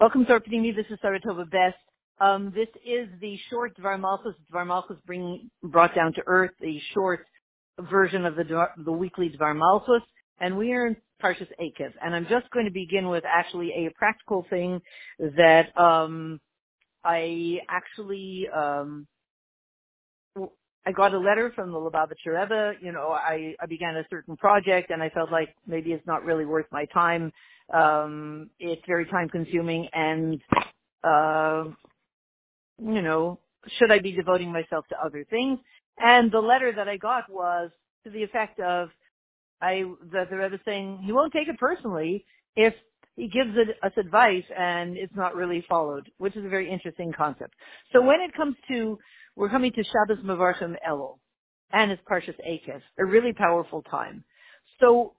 Welcome to Arpinimi. This is Sarah Tova Best. Um, this is the short Dvar Malchus. Dvar Malchus bring, brought down to earth, the short version of the the weekly Dvar Malchus, and we are in Parshas Eikev. And I'm just going to begin with actually a practical thing that um, I actually um, I got a letter from the Lubavitcher Rebbe. You know, I, I began a certain project and I felt like maybe it's not really worth my time. Um, it's very time consuming and, uh, you know, should I be devoting myself to other things? And the letter that I got was to the effect of, I, that the Rebbe saying he won't take it personally if he gives us advice and it's not really followed, which is a very interesting concept. So when it comes to we're coming to Shabbos Mavarchim Elul, and it's Parshas Eikev, a really powerful time. So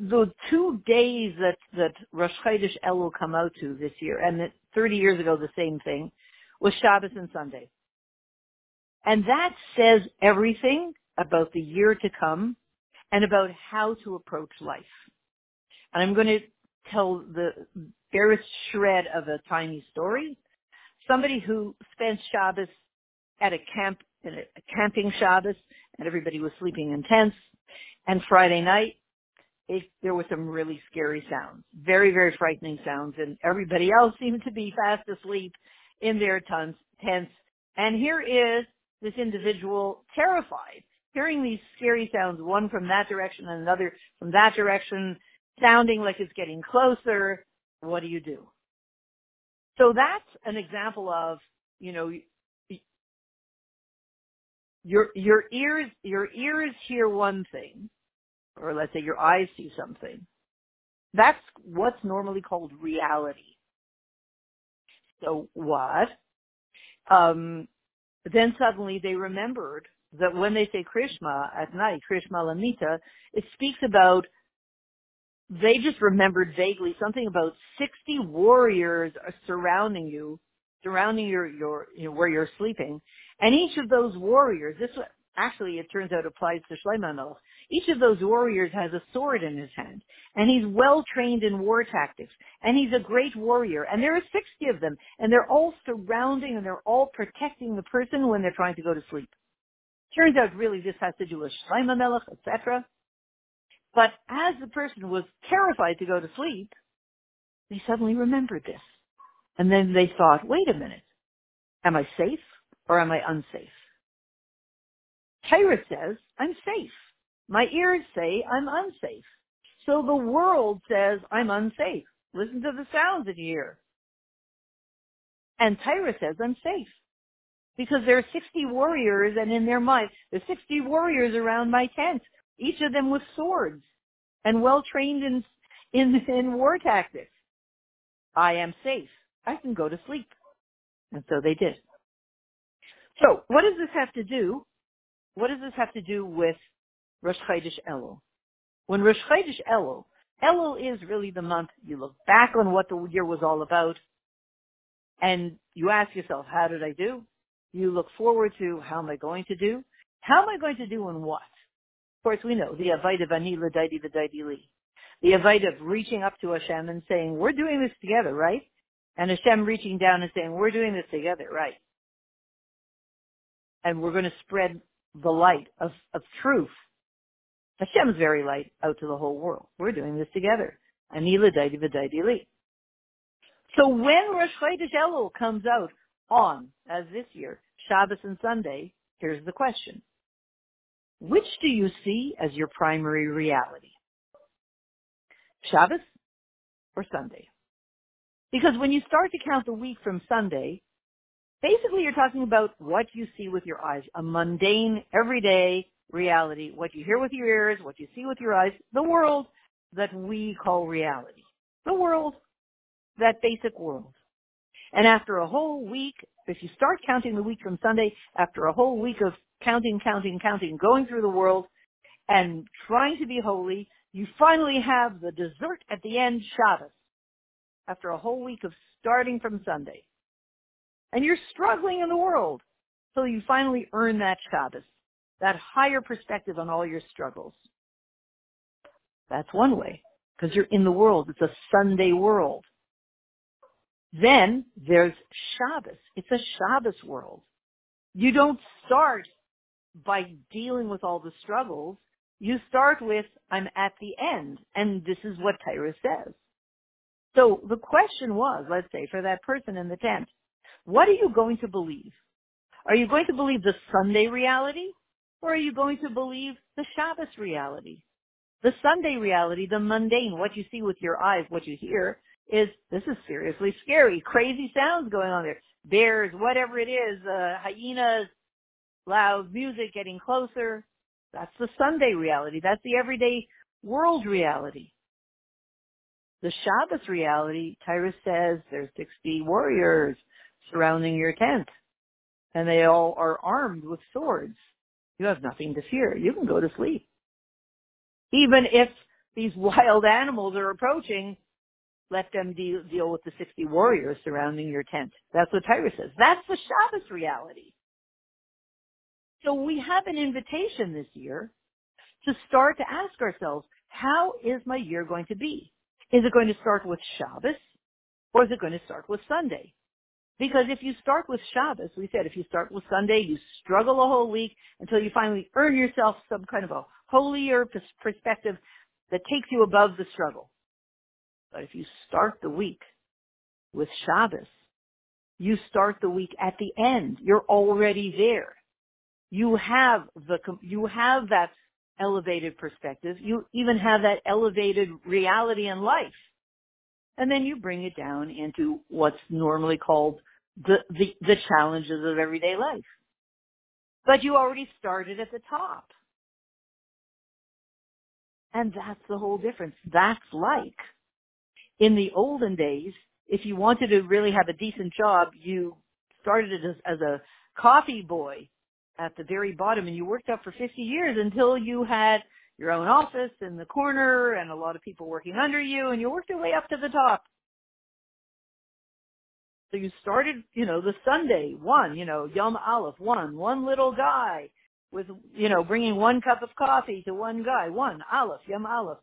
the two days that that Rosh Chodesh Elul come out to this year, and 30 years ago the same thing, was Shabbos and Sunday, and that says everything about the year to come and about how to approach life. And I'm going to tell the barest shred of a tiny story. Somebody who spent Shabbos at a camp, at a camping Shabbos, and everybody was sleeping in tents. And Friday night, it, there were some really scary sounds, very, very frightening sounds, and everybody else seemed to be fast asleep in their tents. tents. And here is this individual terrified, hearing these scary sounds, one from that direction and another from that direction, sounding like it's getting closer. What do you do? So that's an example of, you know, your your ears your ears hear one thing, or let's say your eyes see something. That's what's normally called reality. So what? Um, then suddenly they remembered that when they say Krias Shema at night, Krias Shema Lamita, it speaks about they just remembered vaguely something about 60 warriors are surrounding you, surrounding your, your, you know, where you're sleeping. And each of those warriors, this actually it turns out applies to Shlomo Each of those warriors has a sword in his hand, and he's well trained in war tactics, and he's a great warrior. And there are 60 of them, and they're all surrounding and they're all protecting the person when they're trying to go to sleep. Turns out really this has to do with Shlomo Melech, etc. But as the person was terrified to go to sleep, they suddenly remembered this. And then they thought, wait a minute, am I safe? or am I unsafe? Torah says I'm safe. My ears say I'm unsafe. So the world says I'm unsafe. Listen to the sounds that you hear. And Torah says I'm safe. Because there are 60 warriors and in their mind, there's 60 warriors around my tent, each of them with swords and well trained in, in, in war tactics. I am safe. I can go to sleep. And so they did. So what does this have to do? What does this have to do with Rosh Chodesh Elul? When Rosh Chodesh Elul, Elul is really the month you look back on what the year was all about, and you ask yourself, how did I do? You look forward to how am I going to do? How am I going to do and what? Of course, we know the Avodah of Ani L'Dodi V'Dodi Li. The Avodah of reaching up to Hashem and saying, we're doing this together, right? And Hashem reaching down and saying, we're doing this together, right? and we're going to spread the light of, of truth. Hashem's very light out to the whole world. We're doing this together. Anila. So when Rosh Chodesh Elul comes out on, as this year, Shabbos and Sunday, here's the question. Which do you see as your primary reality? Shabbos or Sunday? Because when you start to count the week from Sunday, basically you're talking about what you see with your eyes, a mundane, everyday reality, what you hear with your ears, what you see with your eyes, the world that we call reality. The world, that basic world. And after a whole week, if you start counting the week from Sunday, after a whole week of counting, counting, counting, going through the world and trying to be holy, you finally have the dessert at the end, Shabbos, after a whole week of starting from Sunday and you're struggling in the world till you finally earn that Shabbos, that higher perspective on all your struggles. That's one way, because you're in the world. It's a Sunday world. Then there's Shabbos. It's a Shabbos world. You don't start by dealing with all the struggles. You start with, I'm at the end. And this is what Torah says. So the question was, let's say, for that person in the tent, what are you going to believe? Are you going to believe the Sunday reality? Or are you going to believe the Shabbos reality? The Sunday reality, the mundane, what you see with your eyes, what you hear, is this is seriously scary. Crazy sounds going on there. Bears, whatever it is, uh, hyenas, loud music getting closer. That's the Sunday reality. That's the everyday world reality. The Shabbos reality, Tyrus says there's 60 warriors surrounding your tent and they all are armed with swords. You have nothing to fear. You can go to sleep. Even if these wild animals are approaching, let them deal, deal with the 60 warriors surrounding your tent. That's what Torah says. That's the Shabbos reality. So we have an invitation this year to start to ask ourselves, how is my year going to be? Is it going to start with Shabbos or is it going to start with Sunday? Because if you start with Shabbos, we said if you start with Sunday, you struggle a whole week until you finally earn yourself some kind of a holier perspective that takes you above the struggle. But if you start the week with Shabbos, you start the week at the end. You're already there. You have the, you have that elevated perspective. You even have that elevated reality in life. And then you bring it down into what's normally called the, the, the challenges of everyday life. But you already started at the top. And that's the whole difference. That's like in the olden days, if you wanted to really have a decent job, you started as, as a coffee boy at the very bottom and you worked up for 50 years until you had your own office in the corner and a lot of people working under you and you worked your way up to the top. So you started, you know, the Sunday one, you know, Yom Aleph one, one little guy with, you know, bringing one cup of coffee to one guy, one Aleph, Yom Aleph,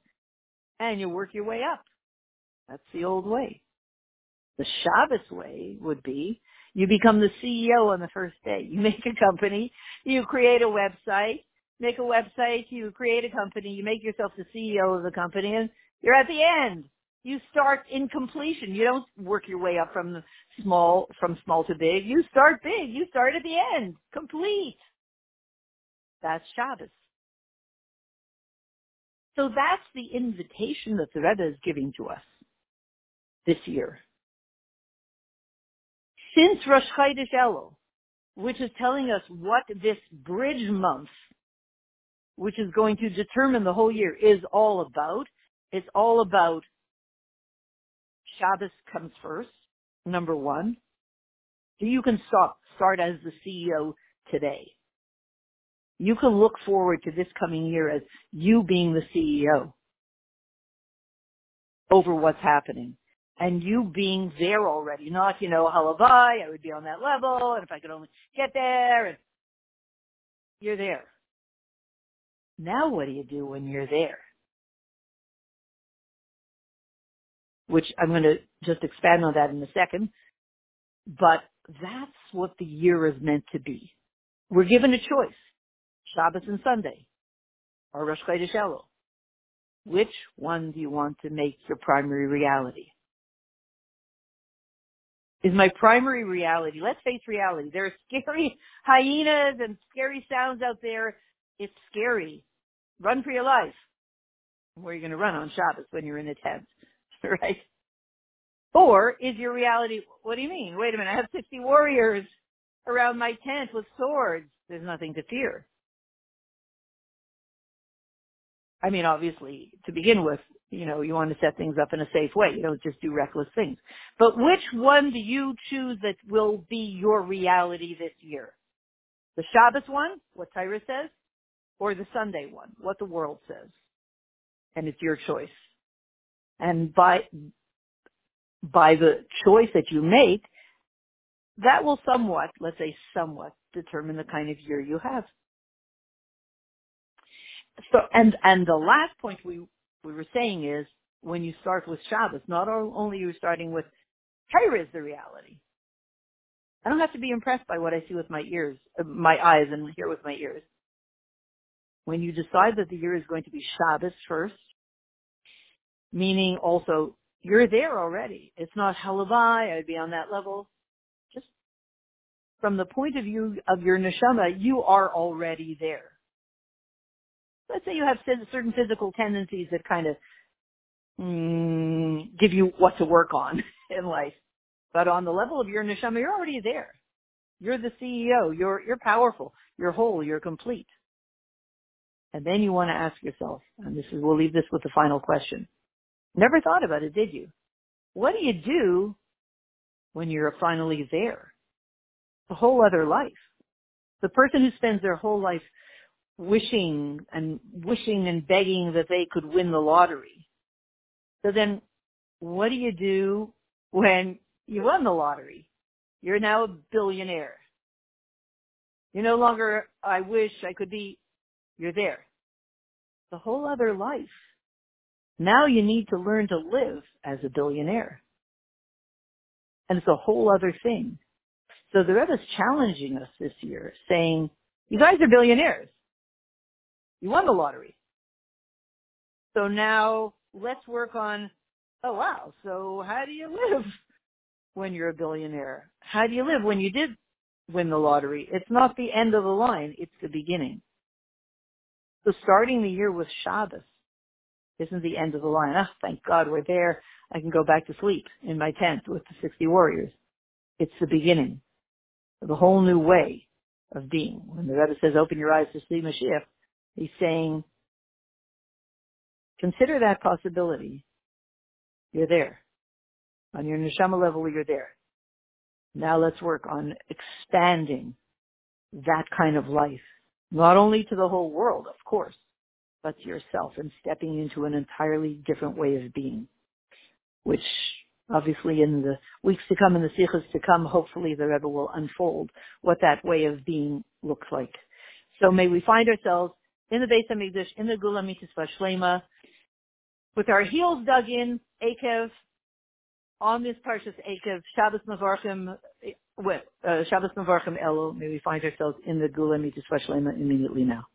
and you work your way up. That's the old way. The Shabbos way would be you become the CEO on the first day. You make a company, you create a website, make a website, you create a company, you make yourself the CEO of the company, and you're at the end. You start in completion. You don't work your way up from small, from small to big. You start big. You start at the end. Complete. That's Shabbos. So that's the invitation that the Rebbe is giving to us this year. Since Rosh Chodesh Elul, which is telling us what this bridge month, which is going to determine the whole year, is all about, it's all about Shabbos comes first, number one. You can start, start as the CEO today. You can look forward to this coming year as you being the CEO over what's happening. And you being there already, not, you know, halavai, I would be on that level, and if I could only get there, and you're there. Now what do you do when you're there? which I'm going to just expand on that in a second. But that's what the year is meant to be. We're given a choice, Shabbos and Sunday, or Rosh Chodesh Elul. Which one do you want to make your primary reality? Is my primary reality, let's face reality, there are scary hyenas and scary sounds out there. It's scary. Run for your life. Where are you going to run on Shabbos when you're in a tent? right? Or is your reality, what do you mean? Wait a minute, I have 60 warriors around my tent with swords. There's nothing to fear. I mean, obviously, to begin with, you know, you want to set things up in a safe way. You don't just do reckless things. But which one do you choose that will be your reality this year? The Shabbos one, what Torah says, or the Sunday one, what the world says? And it's your choice. And by, by the choice that you make, that will somewhat, let's say somewhat, determine the kind of year you have. So, and, and the last point we, we were saying is, when you start with Shabbos, not only are you starting with Torah is the reality. I don't have to be impressed by what I see with my ears, my eyes, and hear with my ears. When you decide that the year is going to be Shabbos first, meaning also you're there already. It's not halabai, I'd be on that level. Just from the point of view of your neshama, you are already there. Let's say you have certain physical tendencies that kind of mm, give you what to work on in life. But on the level of your neshama, you're already there. You're the CEO. You're, you're powerful. You're whole. You're complete. And then you want to ask yourself, and this is, we'll leave this with the final question. Never thought about it, did you? What do you do when you're finally there? A whole other life. The person who spends their whole life wishing and wishing and begging that they could win the lottery. So then what do you do when you won the lottery. You're now a billionaire. You're no longer, I wish I could be, you're there. The whole other life. Now you need to learn to live as a billionaire. And it's a whole other thing. So the Rebbe's challenging us this year, saying, you guys are billionaires. You won the lottery. So now let's work on, oh wow, so how do you live? when you're a billionaire? How do you live when you did win the lottery? It's not the end of the line, it's the beginning. So starting the year with Shabbos isn't the end of the line. Oh, thank God we're there. I can go back to sleep in my tent with the 60 warriors. It's the beginning of a whole new way of being. When the Rebbe says, open your eyes to see Mashiach, he's saying, consider that possibility. You're there. On your neshama level, you're there. Now let's work on expanding that kind of life, not only to the whole world, of course, but to yourself and stepping into an entirely different way of being, which obviously in the weeks to come and the sichos to come, hopefully the Rebbe will unfold what that way of being looks like. So may we find ourselves in the Beis HaMikdash, in the Geulah Mitzvah Shlema, with our heels dug in, Akev, on this Parshas Ekev, Shabbos Mavarchim, with uh, Shabbos Mavarchim Elul, may we find ourselves in the Geulah Mitzvah Shlema immediately now.